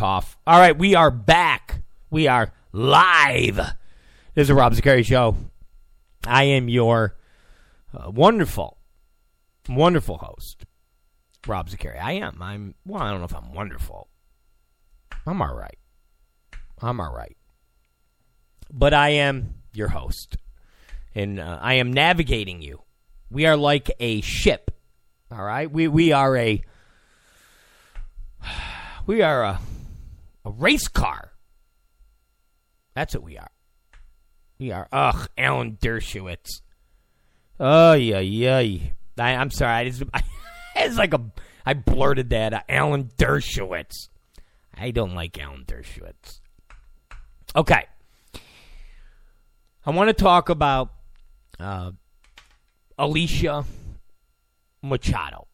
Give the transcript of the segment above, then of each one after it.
Cough. All right, we are back. We are live. This is the Rob Zicari Show. I am your uh, wonderful, wonderful host, Rob Zicari. I am. I'm. Well, I don't know if I'm wonderful. I'm all right. I'm all right. But I am your host, and uh, I am navigating you. We are like a ship. All right. We we are a we are a race car. That's what we are. We are. Ugh, Alan Dershowitz. Oh yeah, yeah. I, I'm sorry. I just, I, it's like a. I blurted that. Uh, Alan Dershowitz. I don't like Alan Dershowitz. Okay. I want to talk about uh, Alicia Machado.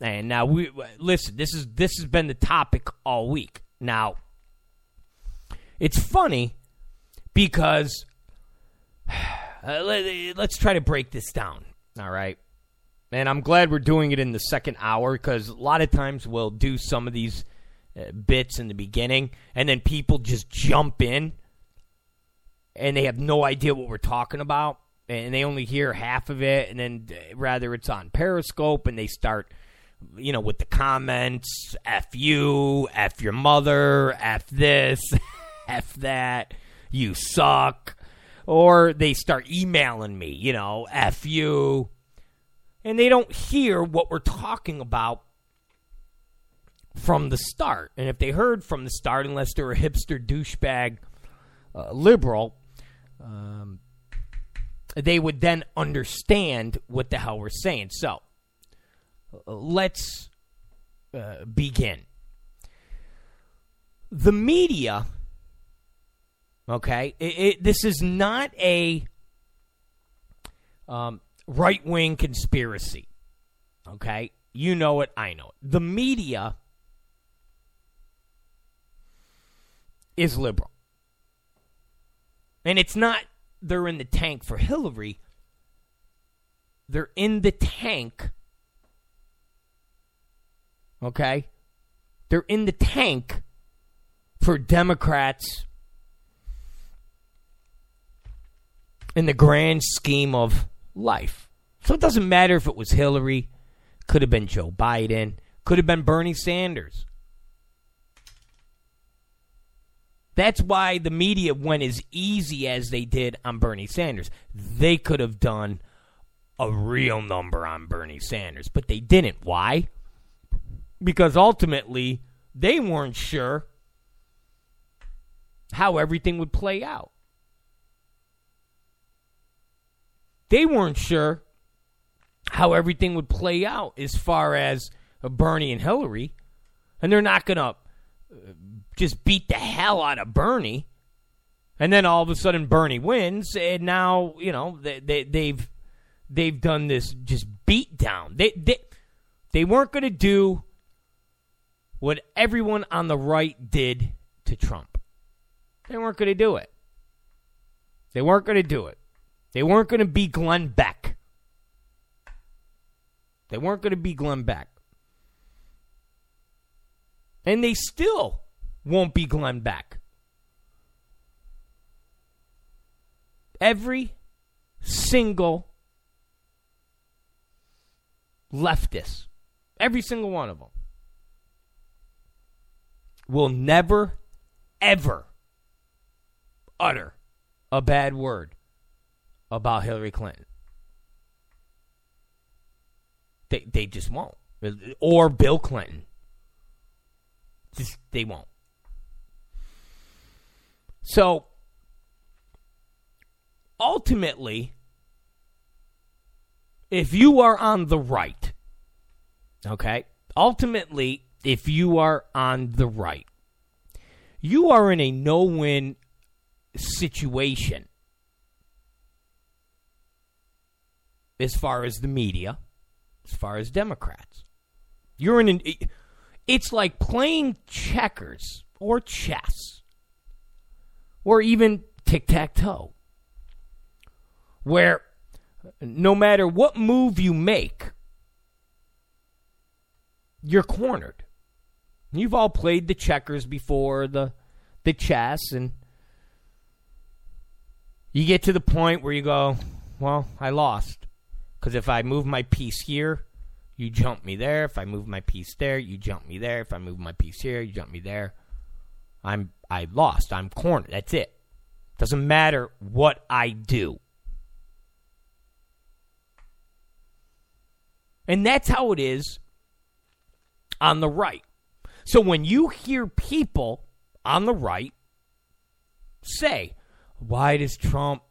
And now we listen. This is this has been the topic all week. Now, it's funny because uh, let, let's try to break this down. All right. And I'm glad we're doing it in the second hour because a lot of times we'll do some of these uh, bits in the beginning and then people just jump in and they have no idea what we're talking about and they only hear half of it and then uh, rather it's on Periscope and they start you know, with the comments, F you, F your mother, F this, F that, you suck. Or they start emailing me, you know, F you. And they don't hear what we're talking about from the start. And if they heard from the start, unless they're a hipster douchebag uh, liberal, um, they would then understand what the hell we're saying. So, let's uh, begin. The media, okay, it, it, this is not a um, right wing conspiracy, okay? You know it, I know it. The media is liberal. And it's not they're in the tank for Hillary, they're in the tank Okay? They're in the tank for Democrats in the grand scheme of life. So it doesn't matter if it was Hillary, could have been Joe Biden, could have been Bernie Sanders. That's why the media went as easy as they did on Bernie Sanders. They could have done a real number on Bernie Sanders, but they didn't. Why? Because ultimately they weren't sure how everything would play out. They weren't sure how everything would play out as far as Bernie and Hillary. And they're not going to uh, just beat the hell out of Bernie. And then all of a sudden Bernie wins and now, you know, they, they they've they've done this just beat down. They they they weren't going to do what everyone on the right did to Trump. They weren't going to do it. They weren't going to do it. They weren't going to be Glenn Beck. They weren't going to be Glenn Beck. And they still won't be Glenn Beck. Every single leftist, every single one of them, will never, ever utter a bad word about Hillary Clinton. They, they just won't. Or Bill Clinton. Just, they won't. So, ultimately, if you are on the right, okay, ultimately, if you are on the right, you are in a no win situation as far as the media, as far as Democrats. You're in an. It's like playing checkers or chess or even tic tac toe, where no matter what move you make, you're cornered. You've all played the checkers before, the the chess, and you get to the point where you go, "Well, I lost," because if I move my piece here, you jump me there. If I move my piece there, you jump me there. If I move my piece here, you jump me there. I'm I lost. I'm cornered. That's it. Doesn't matter what I do. And that's how it is on the right. So when you hear people on the right say, why does Trump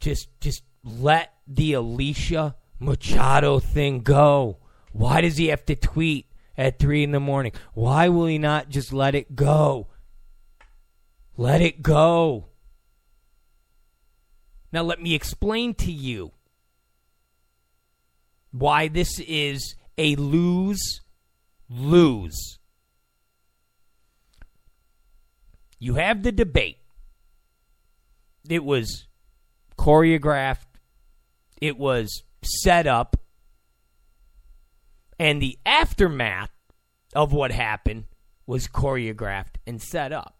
just just let the Alicia Machado thing go? Why does he have to tweet at three in the morning? Why will he not just let it go? Let it go. Now, let me explain to you why this is a lose lose. You have the debate. It was choreographed, it was set up, and the aftermath of what happened was choreographed and set up.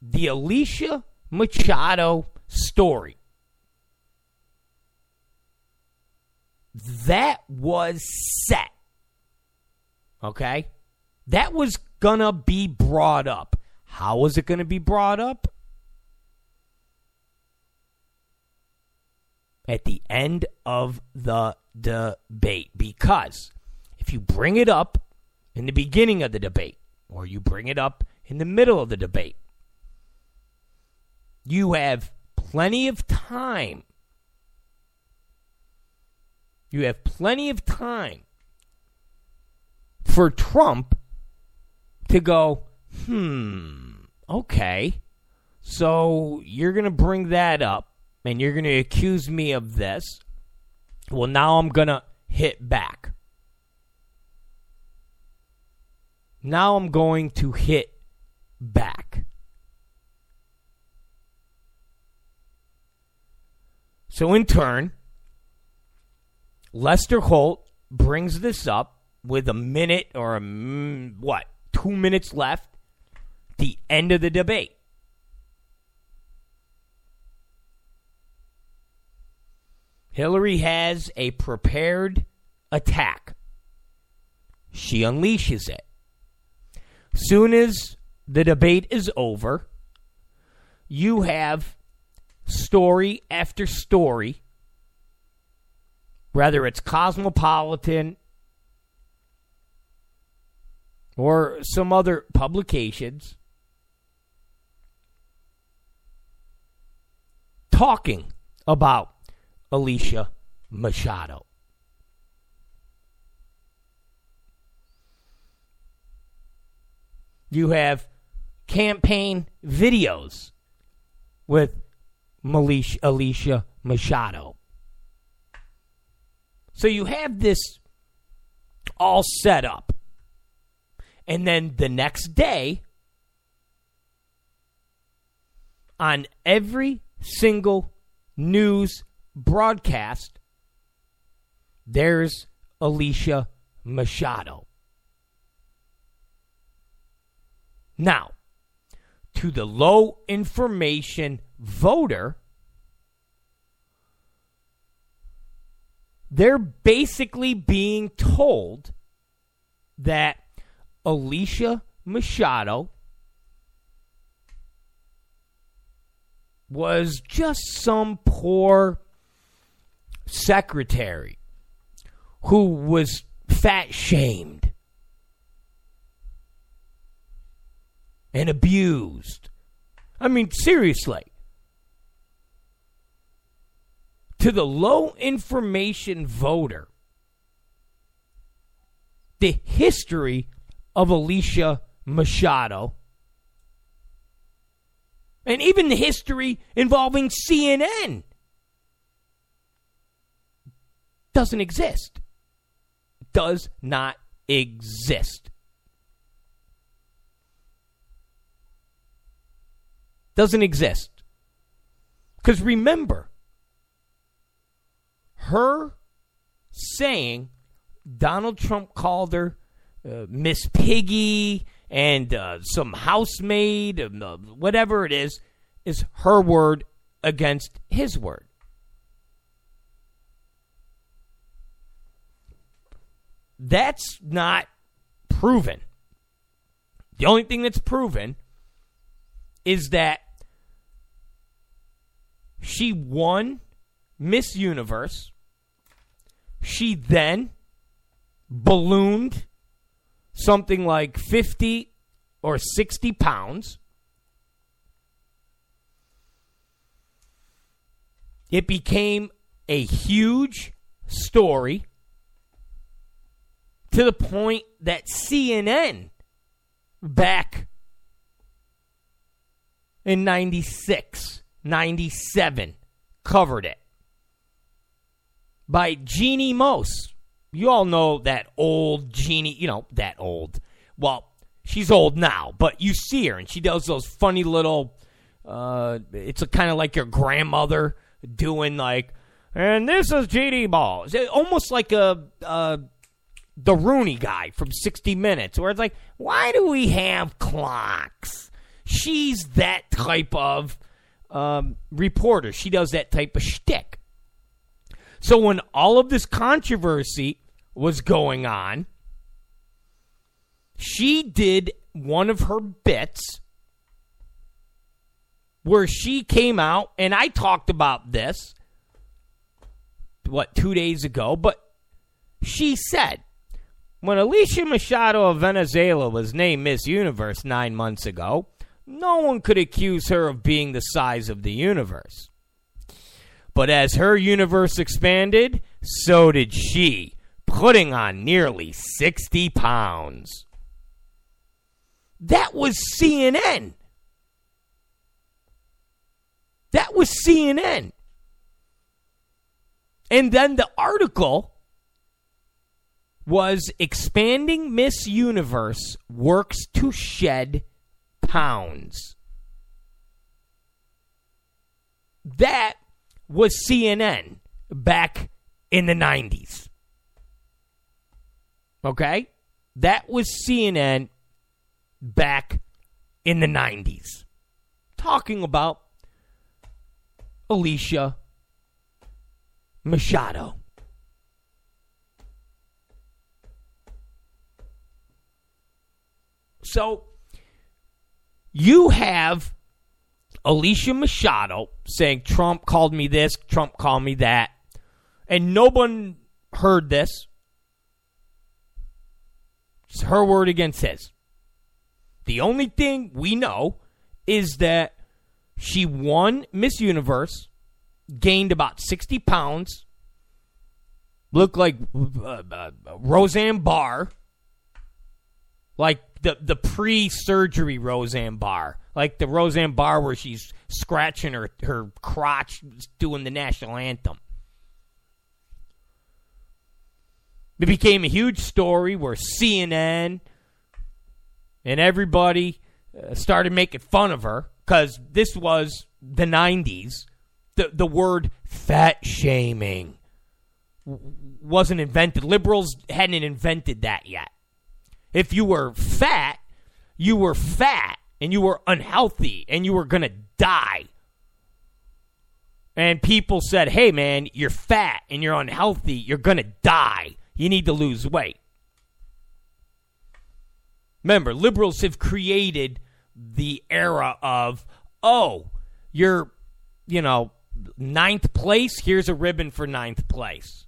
The Alicia Machado story. That was set. Okay? That was gonna be brought up. How is it gonna be brought up? At the end of the debate. Because if you bring it up in the beginning of the debate, or you bring it up in the middle of the debate, you have plenty of time. You have plenty of time for Trump to go, hmm, okay. So you're going to bring that up and you're going to accuse me of this. Well, now I'm going to hit back. Now I'm going to hit back. So, in turn, Lester Holt brings this up with a minute or a what, two minutes left, the end of the debate. Hillary has a prepared attack. She unleashes it. Soon as the debate is over, you have story after story, whether it's Cosmopolitan or some other publications, talking about Alicia Machado. You have campaign videos with Malish, Alicia Machado. So you have this all set up. And then the next day, on every single news broadcast, there's Alicia Machado. Now, to the low information voter, they're basically being told that Alicia Machado was just some poor secretary who was fat shamed and abused. I mean, seriously. to the low information voter the history of Alicia Machado and even the history involving CNN doesn't exist. Does not exist. Doesn't exist. Because remember, her saying Donald Trump called her uh, Miss Piggy and uh, some housemaid, uh, whatever it is, is her word against his word. That's not proven. The only thing that's proven is that she won Miss Universe. She then ballooned something like 50 or 60 pounds. It became a huge story to the point that CNN back in 96, 97 covered it by Jeanne Moos. You all know that old Jeanne, you know, that old. Well, she's old now, but you see her and she does those funny little uh it's kind of like your grandmother doing like and this is Jeanne Moos. Almost like a uh the Rooney guy from 60 Minutes, where it's like, why do we have clocks? She's that type of um, reporter. She does that type of shtick. So when all of this controversy was going on, she did one of her bits where she came out, and I talked about this, what, two days ago, but she said, when Alicia Machado of Venezuela was named Miss Universe nine months ago, no one could accuse her of being the size of the universe. But as her universe expanded, so did she, putting on nearly 60 pounds. That was CNN. That was CNN. And then the article was expanding Miss Universe works to shed pounds. That was CNN back in the 90s. Okay? That was CNN back in the 90s. Talking about Alicia Machado. So you have Alicia Machado saying Trump called me this, Trump called me that, and no one heard this. It's her word against his. The only thing we know is that she won Miss Universe, gained about 60 pounds, looked like uh, uh, Roseanne Barr, like the the pre-surgery Roseanne Barr, like the Roseanne Barr where she's scratching her her crotch doing the national anthem. It became a huge story where CNN and everybody uh, started making fun of her because this was the 90s. The, the word fat shaming wasn't invented. Liberals hadn't invented that yet. If you were fat, you were fat and you were unhealthy and you were going to die. And people said, hey, man, you're fat and you're unhealthy. You're going to die. You need to lose weight. Remember, liberals have created the era of, oh, you're, you know, ninth place. Here's a ribbon for ninth place.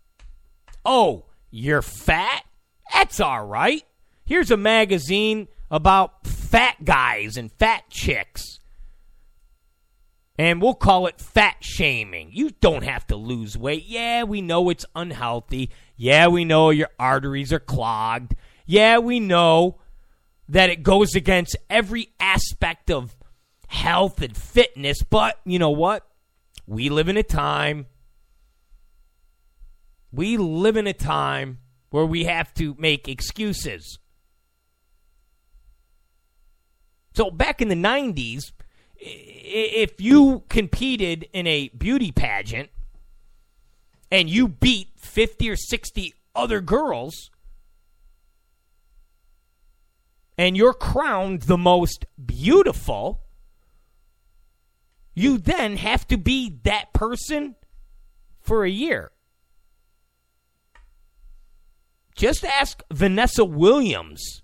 Oh, you're fat? That's all right. Here's a magazine about fat guys and fat chicks. And we'll call it fat shaming. You don't have to lose weight. Yeah, we know it's unhealthy. Yeah, we know your arteries are clogged. Yeah, we know that it goes against every aspect of health and fitness. But you know what? We live in a time. We live in a time where we have to make excuses. So back in the 90s, if you competed in a beauty pageant and you beat 50 or 60 other girls and you're crowned the most beautiful, you then have to be that person for a year. Just ask Vanessa Williams,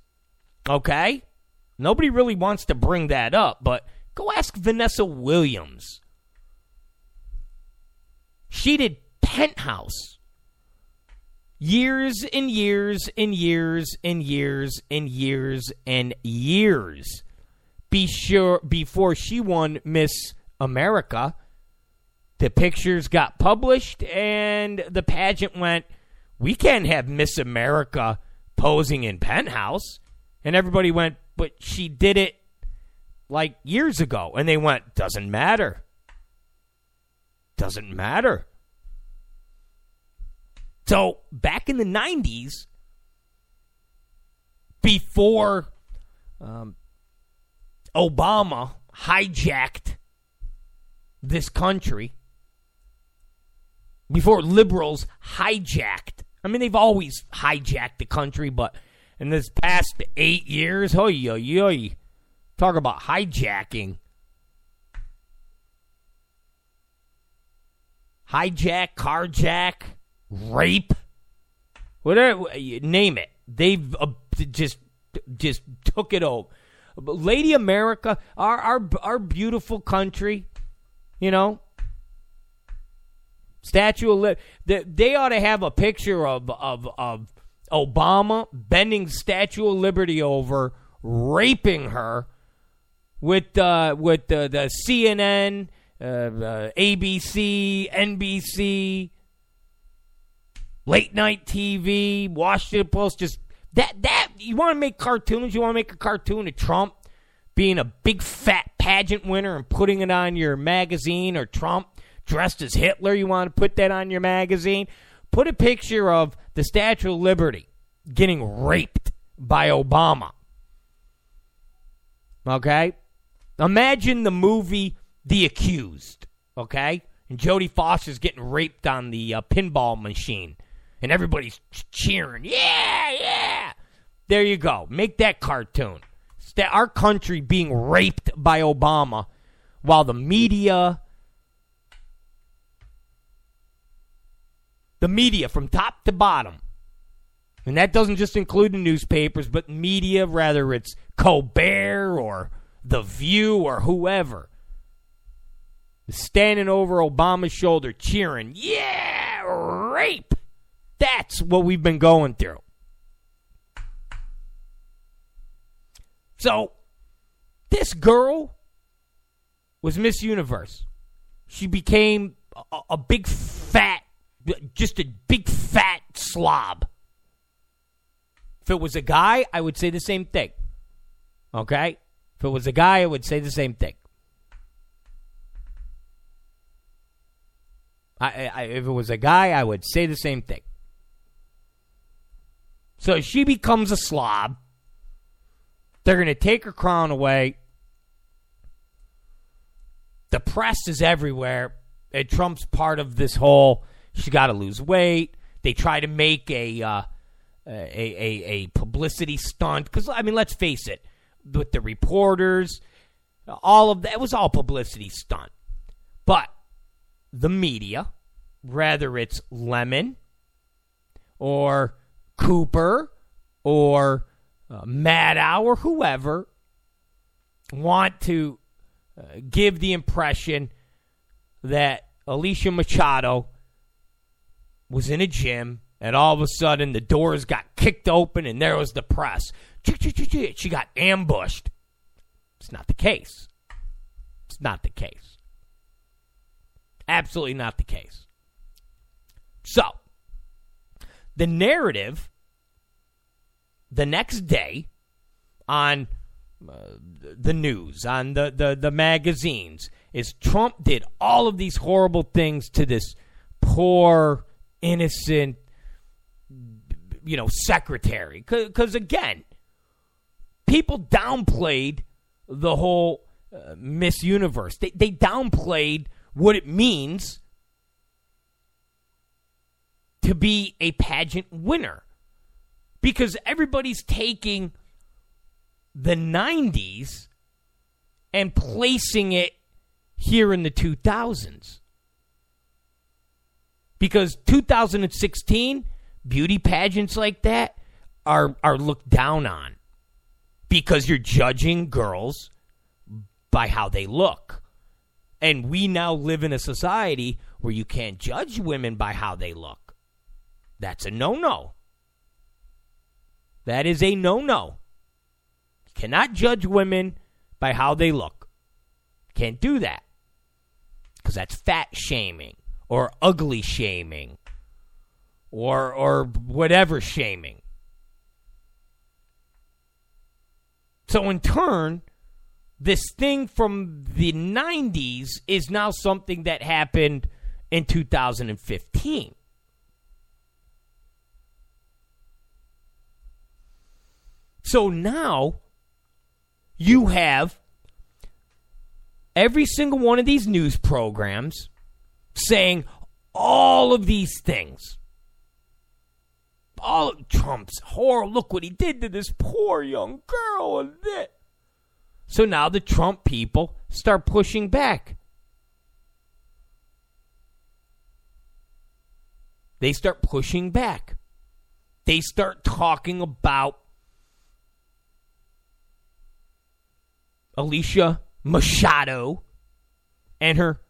okay? Nobody really wants to bring that up, but go ask Vanessa Williams. She did Penthouse. Years and years and years and years and years and years. Be sure before she won Miss America, the pictures got published and the pageant went, we can't have Miss America posing in Penthouse. And everybody went, but she did it like years ago. And they went, doesn't matter. Doesn't matter. So back in the 90s, before um, Obama hijacked this country, before liberals hijacked, I mean, they've always hijacked the country, but in this past eight years. Hoy, hoy, hoy. Talk about hijacking. Hijack, carjack, rape, whatever name it. They've uh, just just took it over. Lady America, our our our beautiful country, you know. Statue of Liberty. They, they ought to have a picture of of of Obama bending Statue of Liberty over, raping her with uh, with the, the CNN, uh, uh, ABC, NBC, late night TV, Washington Post. Just that that you want to make cartoons. You want to make a cartoon of Trump being a big fat pageant winner and putting it on your magazine, or Trump dressed as Hitler. You want to put that on your magazine. Put a picture of the Statue of Liberty getting raped by Obama. Okay? Imagine the movie The Accused. Okay? And Jodie Foster's getting raped on the uh, pinball machine. And everybody's cheering. Yeah, yeah. There you go. Make that cartoon. Our country being raped by Obama while the media the media from top to bottom. And that doesn't just include the newspapers, but media, whether it's Colbert or The View or whoever, standing over Obama's shoulder cheering, Yeah, rape! That's what we've been going through. So, this girl was Miss Universe. She became a, a big fat just a big fat slob. If it was a guy, I would say the same thing. Okay? If it was a guy, I would say the same thing. I, I, if it was a guy, I would say the same thing. So she becomes a slob. They're going to take her crown away. The press is everywhere. And Trump's part of this whole She's got to lose weight. They try to make a uh, a, a, a publicity stunt because I mean, let's face it, with the reporters, all of that it was all publicity stunt. But the media, whether it's Lemon or Cooper or uh, Maddow or whoever, want to uh, give the impression that Alicia Machado was in a gym, and all of a sudden the doors got kicked open, and there was the press. She got ambushed. It's not the case. It's not the case. Absolutely not the case. So, the narrative the next day on uh, the news, on the, the, the magazines, is Trump did all of these horrible things to this poor, innocent, you know, secretary. Because again, people downplayed the whole uh, Miss Universe. They, they downplayed what it means to be a pageant winner because everybody's taking the 90s and placing it here in the 2000s. Because 2016 beauty pageants like that are are looked down on because you're judging girls by how they look. And we now live in a society where you can't judge women by how they look. That's a no-no. That is a no-no. You cannot judge women by how they look. Can't do that. Cuz that's fat shaming or ugly shaming or or whatever shaming. So in turn, this thing from the 90s is now something that happened in 2015. So now you have every single one of these news programs saying all of these things all Trump's horror. Look what he did to this poor young girl and that. So now the Trump people start pushing back. They start pushing back. They start talking about Alicia Machado and her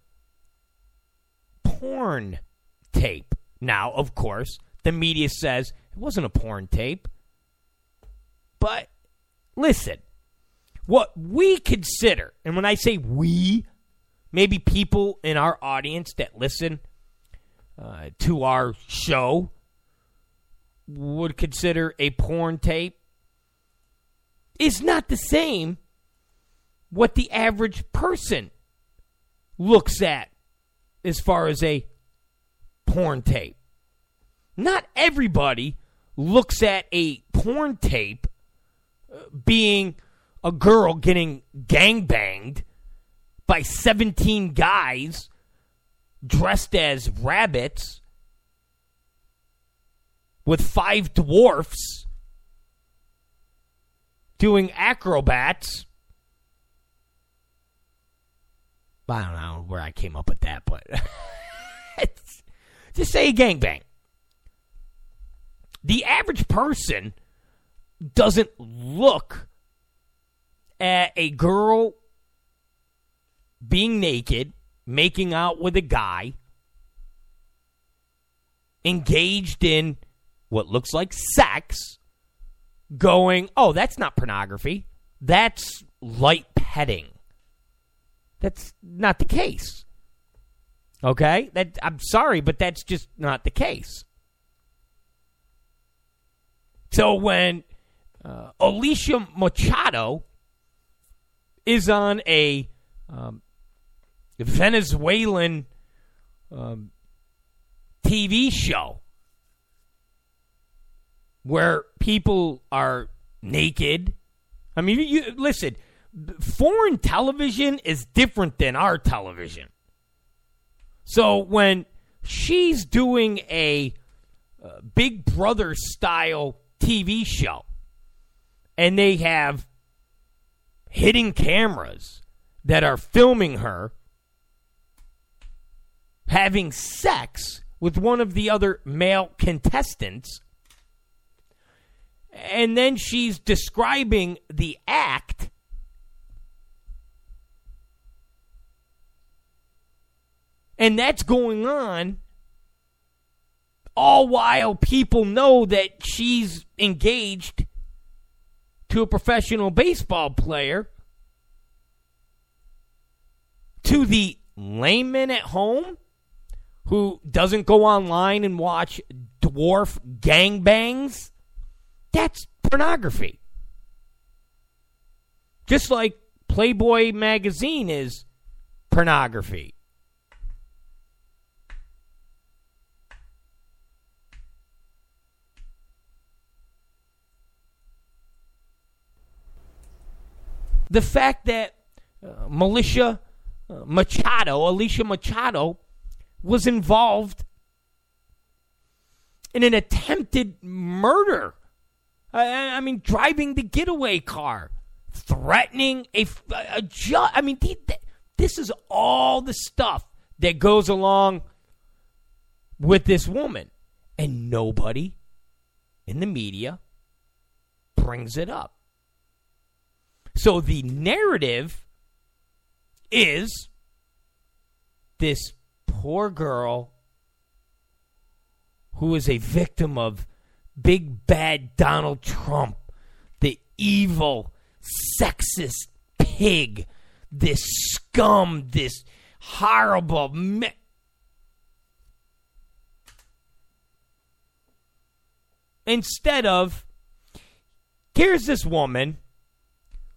porn tape. Now, of course, the media says it wasn't a porn tape. But listen, what we consider, and when I say we, maybe people in our audience that listen uh, to our show would consider a porn tape, is not the same what the average person looks at as far as a porn tape. Not everybody looks at a porn tape uh, being a girl getting gangbanged by 17 guys dressed as rabbits with five dwarfs doing acrobats. I don't know where I came up with that, but just say gangbang the average person doesn't look at a girl being naked, making out with a guy, engaged in what looks like sex, going, oh, that's not pornography. That's light petting. That's not the case. Okay? That I'm sorry, but that's just not the case. So when uh, Alicia Machado is on a um, Venezuelan um, TV show where people are naked. I mean, you listen. Foreign television is different than our television. So when she's doing a uh, Big Brother style TV show and they have hidden cameras that are filming her having sex with one of the other male contestants. And then she's describing the act. And that's going on all while people know that she's engaged to a professional baseball player. To the layman at home, who doesn't go online and watch dwarf gangbangs, that's pornography. Just like Playboy magazine is pornography. The fact that uh, Militia uh, Machado, Alicia Machado, was involved in an attempted murder. I, I mean, driving the getaway car, threatening a, a judge. I mean, this is all the stuff that goes along with this woman. And nobody in the media brings it up. So the narrative is this poor girl who is a victim of big bad Donald Trump, the evil, sexist pig, this scum, this horrible. Me- Instead of, here's this woman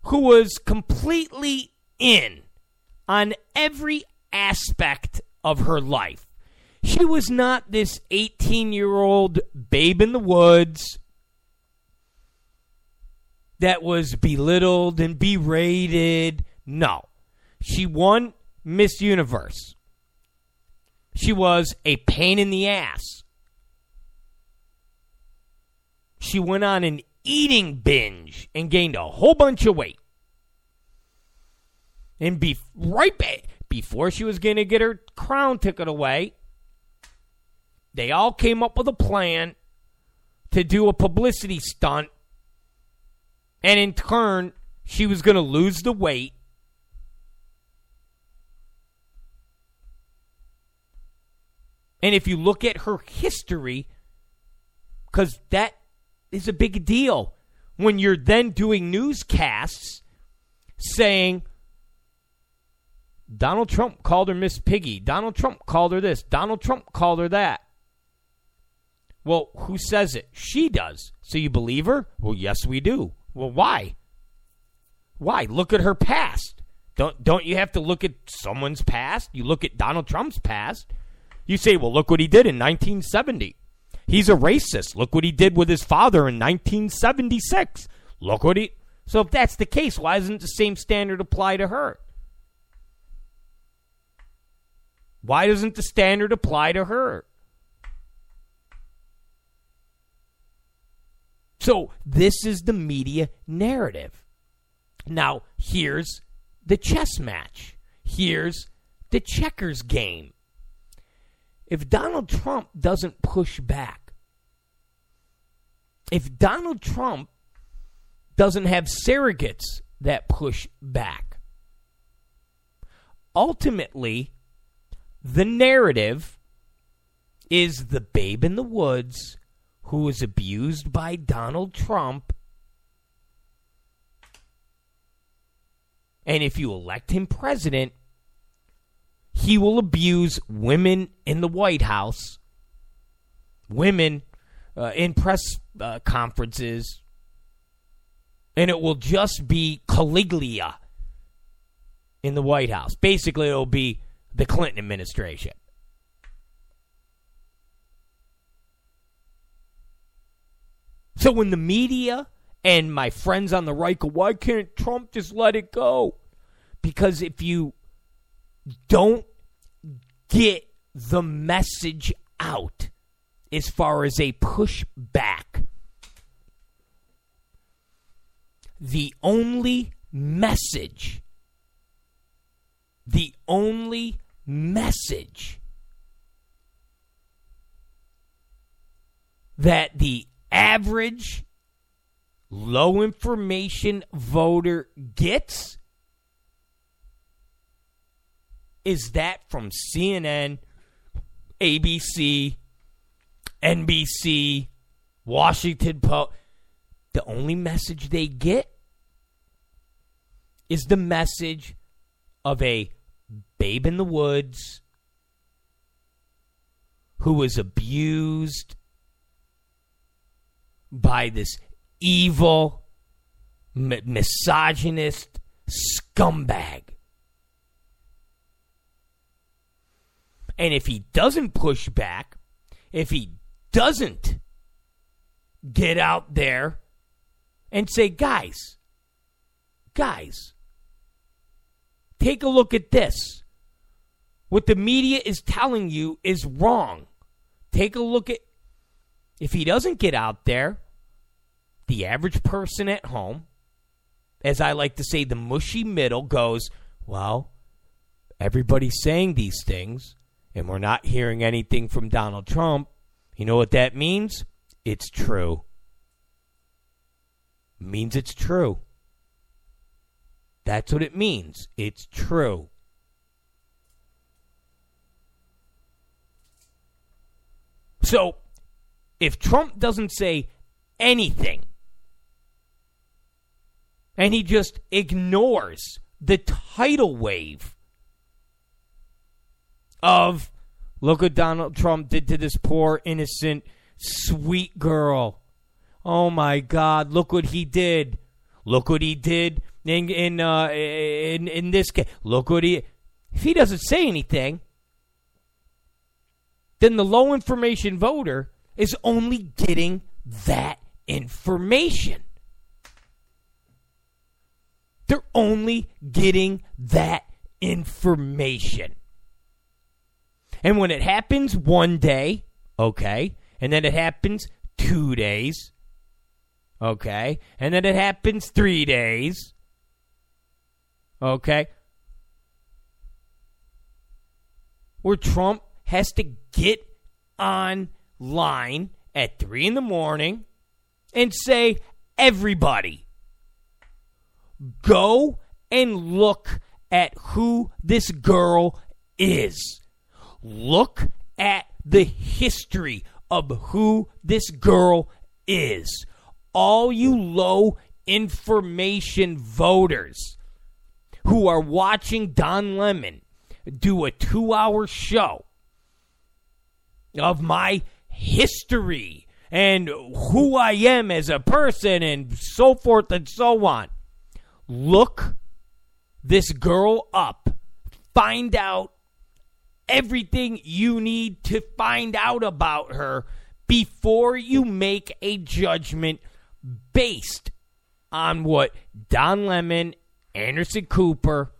who was completely in on every aspect of her life. She was not this 18 year old babe in the woods that was belittled and berated. No. She won Miss Universe. She was a pain in the ass. She went on an eating binge and gained a whole bunch of weight. And be right back before she was going to get her crown ticket away, they all came up with a plan to do a publicity stunt. And in turn, she was going to lose the weight. And if you look at her history, because that is a big deal when you're then doing newscasts saying, Donald Trump called her Miss Piggy. Donald Trump called her this. Donald Trump called her that. Well, who says it? She does. So you believe her? Well, yes, we do. Well, why? Why? Look at her past. Don't don't you have to look at someone's past? You look at Donald Trump's past. You say, "Well, look what he did in 1970. He's a racist. Look what he did with his father in 1976. Look what he So if that's the case, why doesn't the same standard apply to her? Why doesn't the standard apply to her? So, this is the media narrative. Now, here's the chess match. Here's the checkers game. If Donald Trump doesn't push back, if Donald Trump doesn't have surrogates that push back, ultimately, the narrative is the babe in the woods who was abused by Donald Trump. And if you elect him president, he will abuse women in the White House, women uh, in press uh, conferences, and it will just be Caligula in the White House. Basically, it will be the Clinton administration. So when the media and my friends on the right go, why can't Trump just let it go? Because if you don't get the message out as far as a pushback, the only message, the only message that the average low information voter gets is that from CNN, ABC, NBC, Washington Post. The only message they get is the message of a babe in the woods who was abused by this evil, misogynist scumbag. And if he doesn't push back, if he doesn't get out there and say, guys, guys, take a look at this. What the media is telling you is wrong. Take a look at. If he doesn't get out there, the average person at home, as I like to say, the mushy middle goes, well, everybody's saying these things, and we're not hearing anything from Donald Trump. You know what that means? It's true. It means it's true. That's what it means. It's true. So, if Trump doesn't say anything and he just ignores the tidal wave of look what Donald Trump did to this poor, innocent, sweet girl. Oh my God, look what he did. Look what he did in in uh, in in this case. Look what he. If he doesn't say anything, then the low information voter is only getting that information. They're only getting that information. And when it happens one day, okay, and then it happens two days, okay, and then it happens three days, okay, where Trump has to get online at three in the morning and say, everybody, go and look at who this girl is. Look at the history of who this girl is. All you low information voters who are watching Don Lemon do a two hour show of my history and who I am as a person and so forth and so on. Look this girl up. Find out everything you need to find out about her before you make a judgment based on what Don Lemon, Anderson Cooper,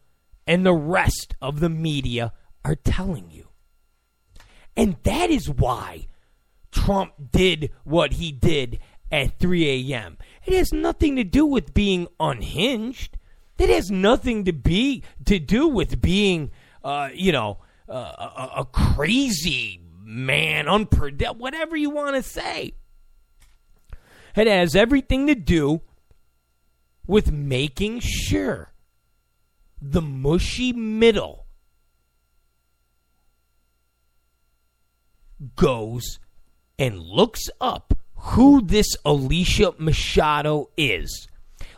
and the rest of the media are telling you. And that is why Trump did what he did at 3 a.m. It has nothing to do with being unhinged. It has nothing to be to do with being, uh, you know, uh, a, a, crazy man, unpredictable, whatever you want to say. It has everything to do with making sure the mushy middle goes and looks up who this Alicia Machado is.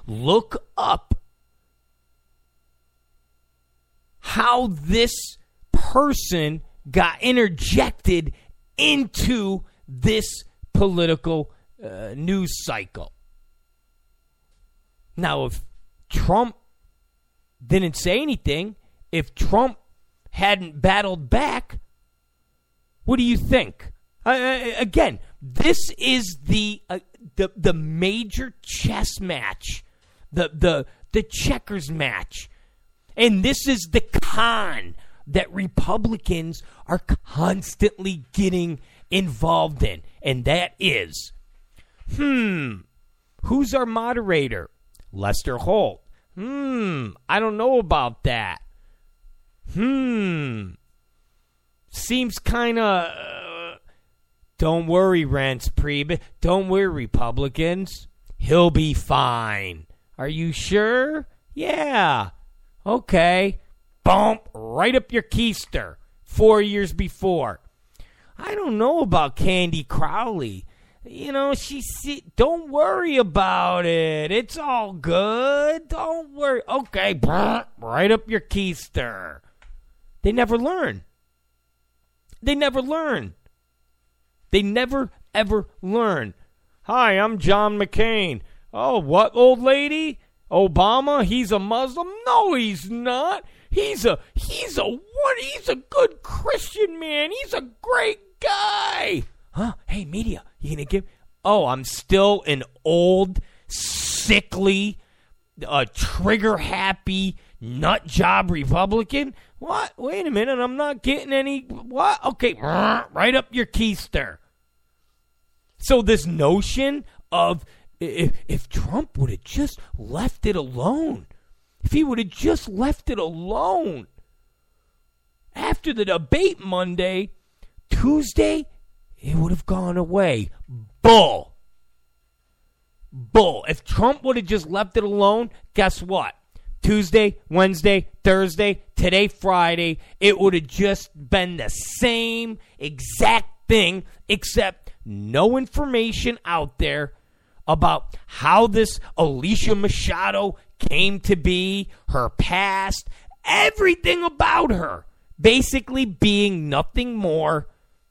Look up how this person got interjected into this political uh, news cycle. Now, if Trump didn't say anything, if Trump hadn't battled back, what do you think? Uh, again, this is the uh, the the major chess match, the the the checkers match, and this is the con that Republicans are constantly getting involved in, and that is, hmm, who's our moderator? Lester Holt. Hmm, I don't know about that. Hmm, seems kind of. Uh, don't worry, Reince Priebus. Don't worry, Republicans. He'll be fine. Are you sure? Yeah. Okay. Bump right up your keister. Four years before. I don't know about Candy Crowley. You know, she see, don't worry about it. It's all good. Don't worry. Okay, right up your keister. They never learn. They never learn. They never, ever learn. Hi, I'm John McCain. Oh, what, old lady? Obama? He's a Muslim? No, he's not. He's a he's a what? He's a good Christian man. He's a great guy. Huh? Hey, media, you gonna give? Oh, I'm still an old, sickly, uh, trigger happy nut job Republican. What? Wait a minute, I'm not getting any. What? Okay, right up your keister. So this notion of if, if Trump would have just left it alone, if he would have just left it alone after the debate Monday, Tuesday, it would have gone away. Bull. Bull. If Trump would have just left it alone, guess what? Tuesday, Wednesday, Thursday, today, Friday, it would have just been the same exact thing, except no information out there about how this Alicia Machado came to be, her past, everything about her, basically being nothing more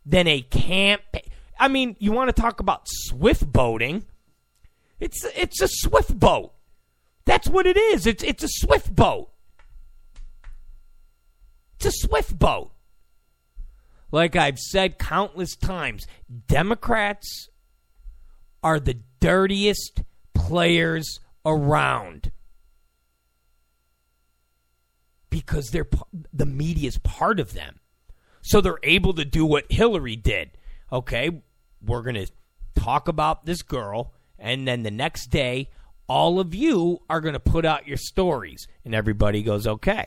than a camp. I mean, you want to talk about swift boating? It's it's a swift boat. That's what it is. It's it's a swift boat. It's a swift boat. Like I've said countless times, Democrats are the dirtiest players around because they're the media is part of them. So they're able to do what Hillary did. Okay, we're going to talk about this girl and then the next day all of you are going to put out your stories and everybody goes okay.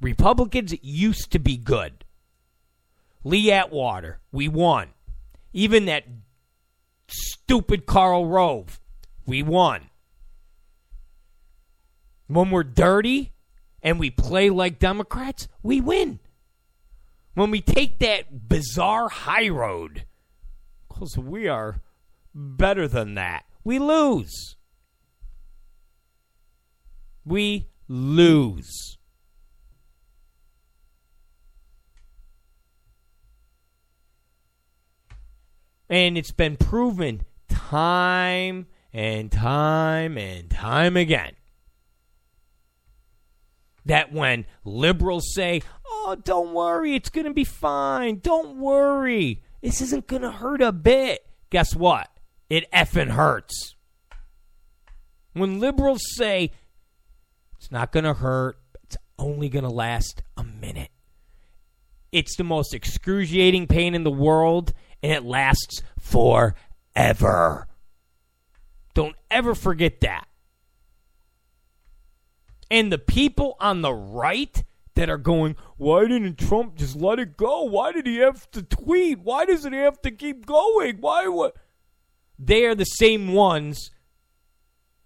Republicans used to be good. Lee Atwater, we won. Even that stupid Karl Rove. We won. When we're dirty and we play like Democrats, we win. When we take that bizarre high road, because we are better than that, we lose. We lose. And it's been proven time and time and time again that when liberals say, oh, don't worry, it's going to be fine, don't worry, this isn't going to hurt a bit, guess what? It effing hurts. When liberals say, it's not going to hurt, it's only going to last a minute, it's the most excruciating pain in the world, and it lasts forever. Don't ever forget that. And the people on the right that are going, why didn't Trump just let it go? Why did he have to tweet? Why does it have to keep going? Why what? They are the same ones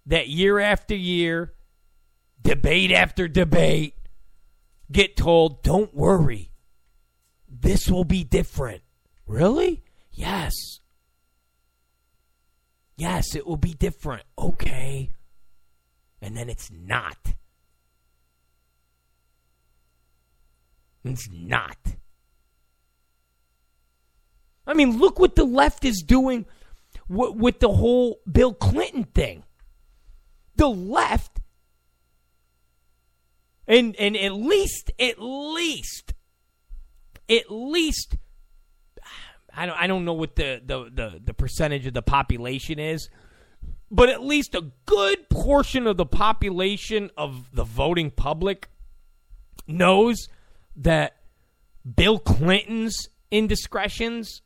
that year after year, debate after debate, get told, don't worry, this will be different. Really? Yes. Yes, it will be different. Okay. And then it's not. It's not. I mean, look what the left is doing w- with the whole Bill Clinton thing. The left, and and at least, at least, at least I don't I don't know what the, the, the, the percentage of the population is, but at least a good portion of the population of the voting public knows that Bill Clinton's indiscretions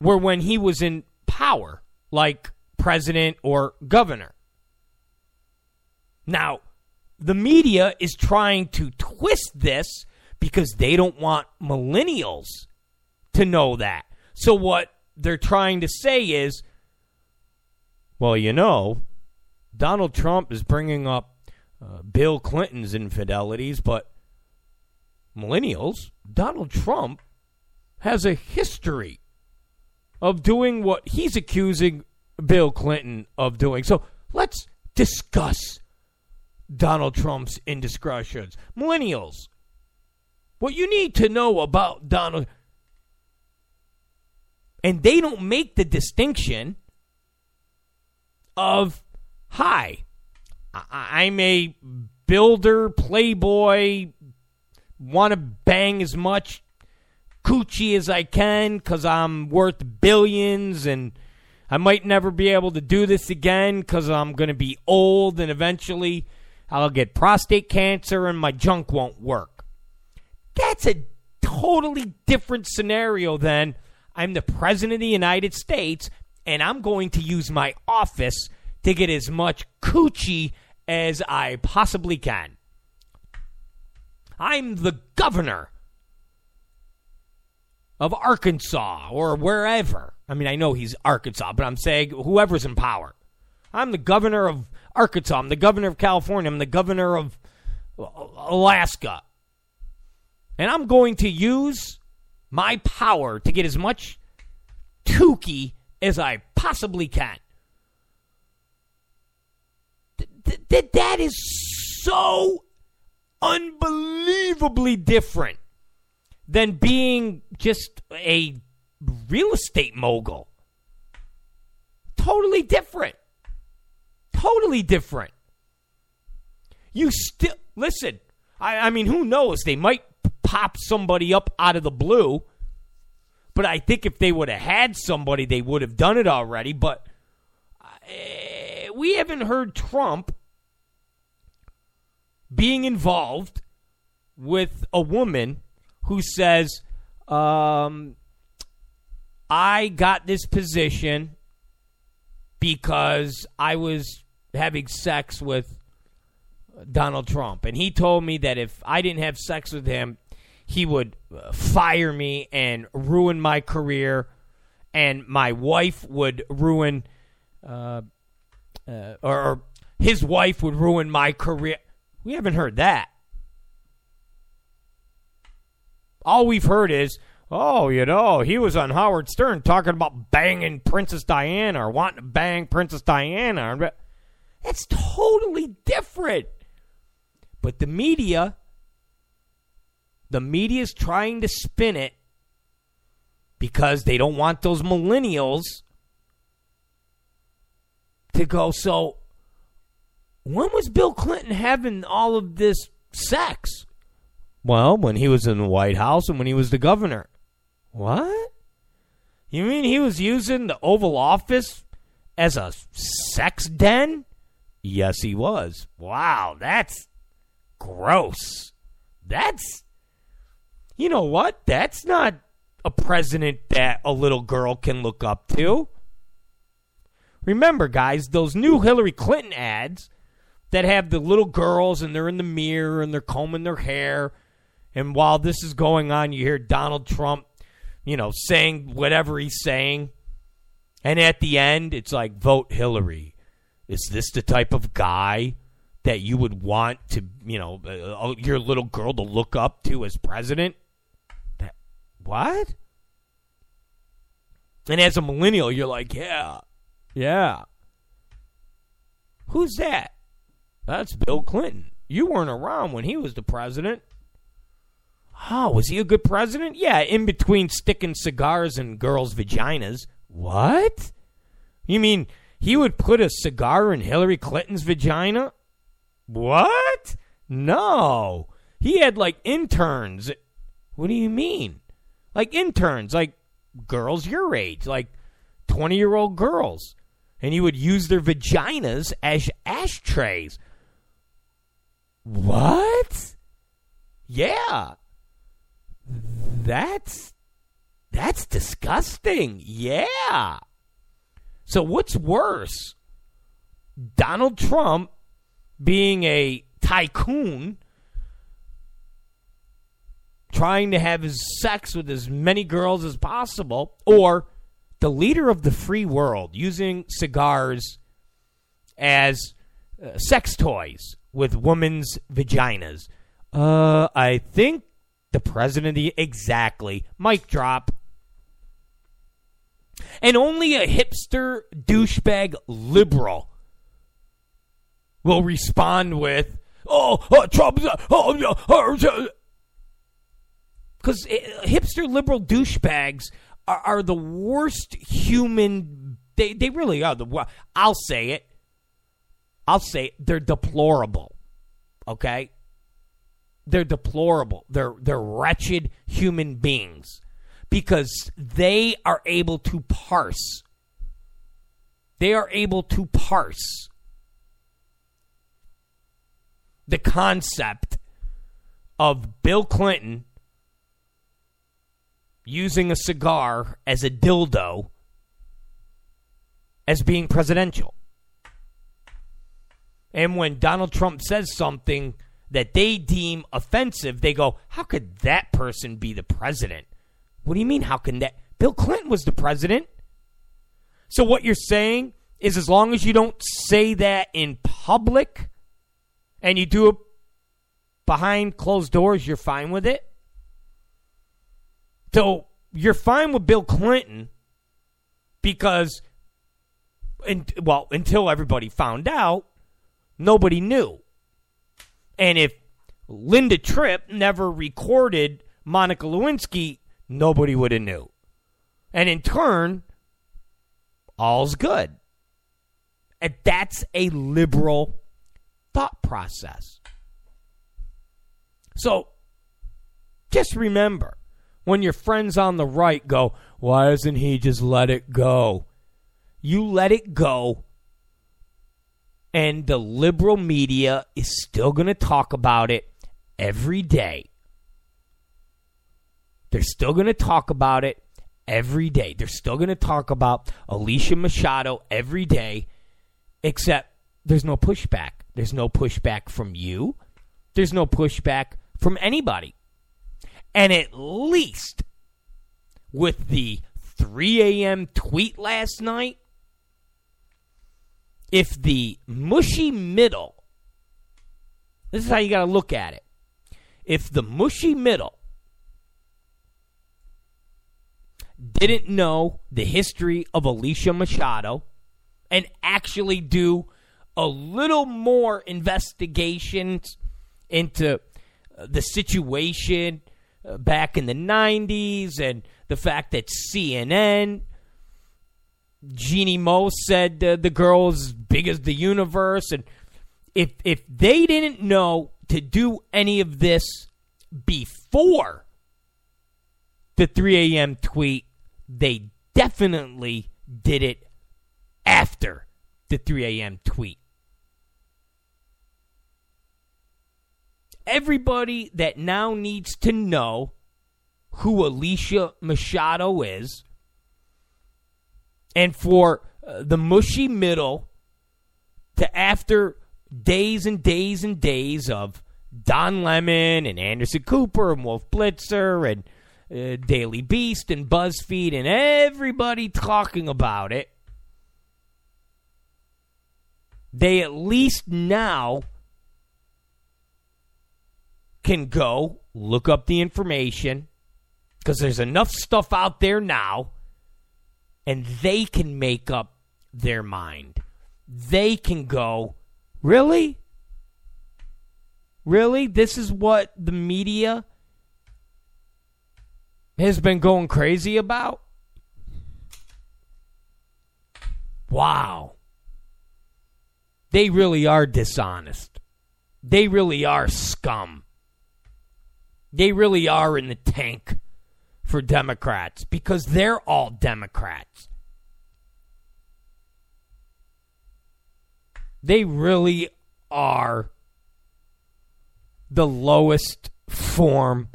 were when he was in power, like president or governor. Now, the media is trying to twist this because they don't want millennials to know that. So what they're trying to say is, well, you know, Donald Trump is bringing up uh, Bill Clinton's infidelities, but millennials, Donald Trump has a history of doing what he's accusing Bill Clinton of doing. So let's discuss Donald Trump's indiscretions. Millennials, what you need to know about Donald And they don't make the distinction of, hi, I'm a builder, playboy, want to bang as much coochie as I can because I'm worth billions and I might never be able to do this again because I'm going to be old and eventually I'll get prostate cancer and my junk won't work. That's a totally different scenario than I'm the President of the United States and I'm going to use my office to get as much coochie as I possibly can. I'm the governor of Arkansas or wherever. I mean, I know he's Arkansas, but I'm saying whoever's in power. I'm the governor of Arkansas. I'm the governor of California. I'm the governor of Alaska. And I'm going to use my power to get as much Tukey as I possibly can. Th- th- that is so unbelievably different than being just a real estate mogul. Totally different. Totally different. You still listen. I, I mean, who knows? They might pop somebody up out of the blue. But I think if they would have had somebody, they would have done it already. But uh, we haven't heard Trump being involved with a woman who says, um, I got this position because I was having sex with Donald Trump. And he told me that if I didn't have sex with him, he would uh, fire me and ruin my career, and my wife would ruin, uh, uh, or, or his wife would ruin my career. We haven't heard that. All we've heard is, oh, you know, he was on Howard Stern talking about banging Princess Diana or wanting to bang Princess Diana. That's totally different. But the media, the media is trying to spin it because they don't want those millennials to go, so when was Bill Clinton having all of this sex? Well, when he was in the White House and when he was the governor. What? You mean he was using the Oval Office as a sex den? Yes, he was. Wow, that's gross. That's. You know what? That's not a president that a little girl can look up to. Remember, guys, those new Hillary Clinton ads that have the little girls and they're in the mirror and they're combing their hair. And while this is going on, you hear Donald Trump, you know, saying whatever he's saying. And at the end, it's like, vote Hillary. Is this the type of guy that you would want to, you know, uh, your little girl to look up to as president? That, what? And as a millennial, you're like, yeah, yeah. Who's that? That's Bill Clinton. You weren't around when he was the president. Oh, was he a good president? Yeah, in between sticking cigars in girls' vaginas. What? You mean he would put a cigar in Hillary Clinton's vagina? What? No. He had like interns. What do you mean? Like interns, like girls your age, like 20 year old girls. And he would use their vaginas as ashtrays. What? Yeah. That's that's disgusting. Yeah. So what's worse? Donald Trump being a tycoon trying to have his sex with as many girls as possible or the leader of the free world using cigars as uh, sex toys with women's vaginas. Uh, I think the president the, exactly. Mic drop. And only a hipster douchebag liberal will respond with, "Oh, uh, Trump's oh, uh, because uh, hipster liberal douchebags are, are the worst human. They they really are the. I'll say it. I'll say they're deplorable. Okay, they're deplorable. They're they're wretched human beings because they are able to parse. They are able to parse the concept of Bill Clinton using a cigar as a dildo as being presidential. And when Donald Trump says something that they deem offensive, they go, How could that person be the president? What do you mean, how can that? Bill Clinton was the president. So what you're saying is as long as you don't say that in public and you do it behind closed doors, you're fine with it? So you're fine with Bill Clinton because, and, well, until everybody found out, nobody knew. And if Linda Tripp never recorded Monica Lewinsky, nobody would have knew. And in turn, all's good. And that's a liberal thought process. So just remember when your friends on the right go, why doesn't he just let it go? You let it go, and the liberal media is still going to talk about it every day. They're still going to talk about it every day. They're still going to talk about Alicia Machado every day, except there's no pushback. There's no pushback from you. There's no pushback from anybody. And at least with the 3 a.m. tweet last night, if the mushy middle, this is how you got to look at it. If the mushy middle didn't know the history of Alicia Machado and actually do a little more investigations into the situation uh, back in the 90s and the fact that CNN, Jeanne Moos said uh, the girl's big as the universe. And if, if they didn't know to do any of this before the 3 a.m. tweet, they definitely did it after the 3 a.m. tweet. everybody that now needs to know who Alicia Machado is, and for uh, the mushy middle to after days and days and days of Don Lemon and Anderson Cooper and Wolf Blitzer and uh, Daily Beast and BuzzFeed and everybody talking about it, they at least now can go look up the information because there's enough stuff out there now and they can make up their mind. They can go, really? Really? This is what the media has been going crazy about? Wow. They really are dishonest. They really are scum they really are in the tank for Democrats because they're all Democrats. They really are the lowest form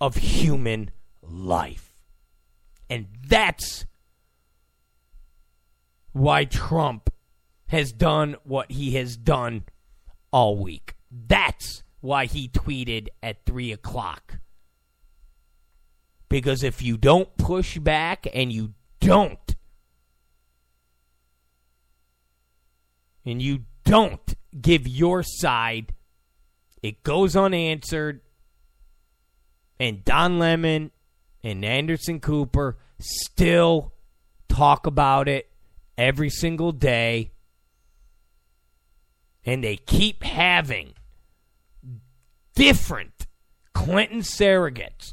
of human life. And that's why Trump has done what he has done all week. That's why he tweeted at 3 o'clock. Because if you don't push back and you don't, and you don't give your side, it goes unanswered. And Don Lemon and Anderson Cooper still talk about it every single day. And they keep having different Clinton surrogates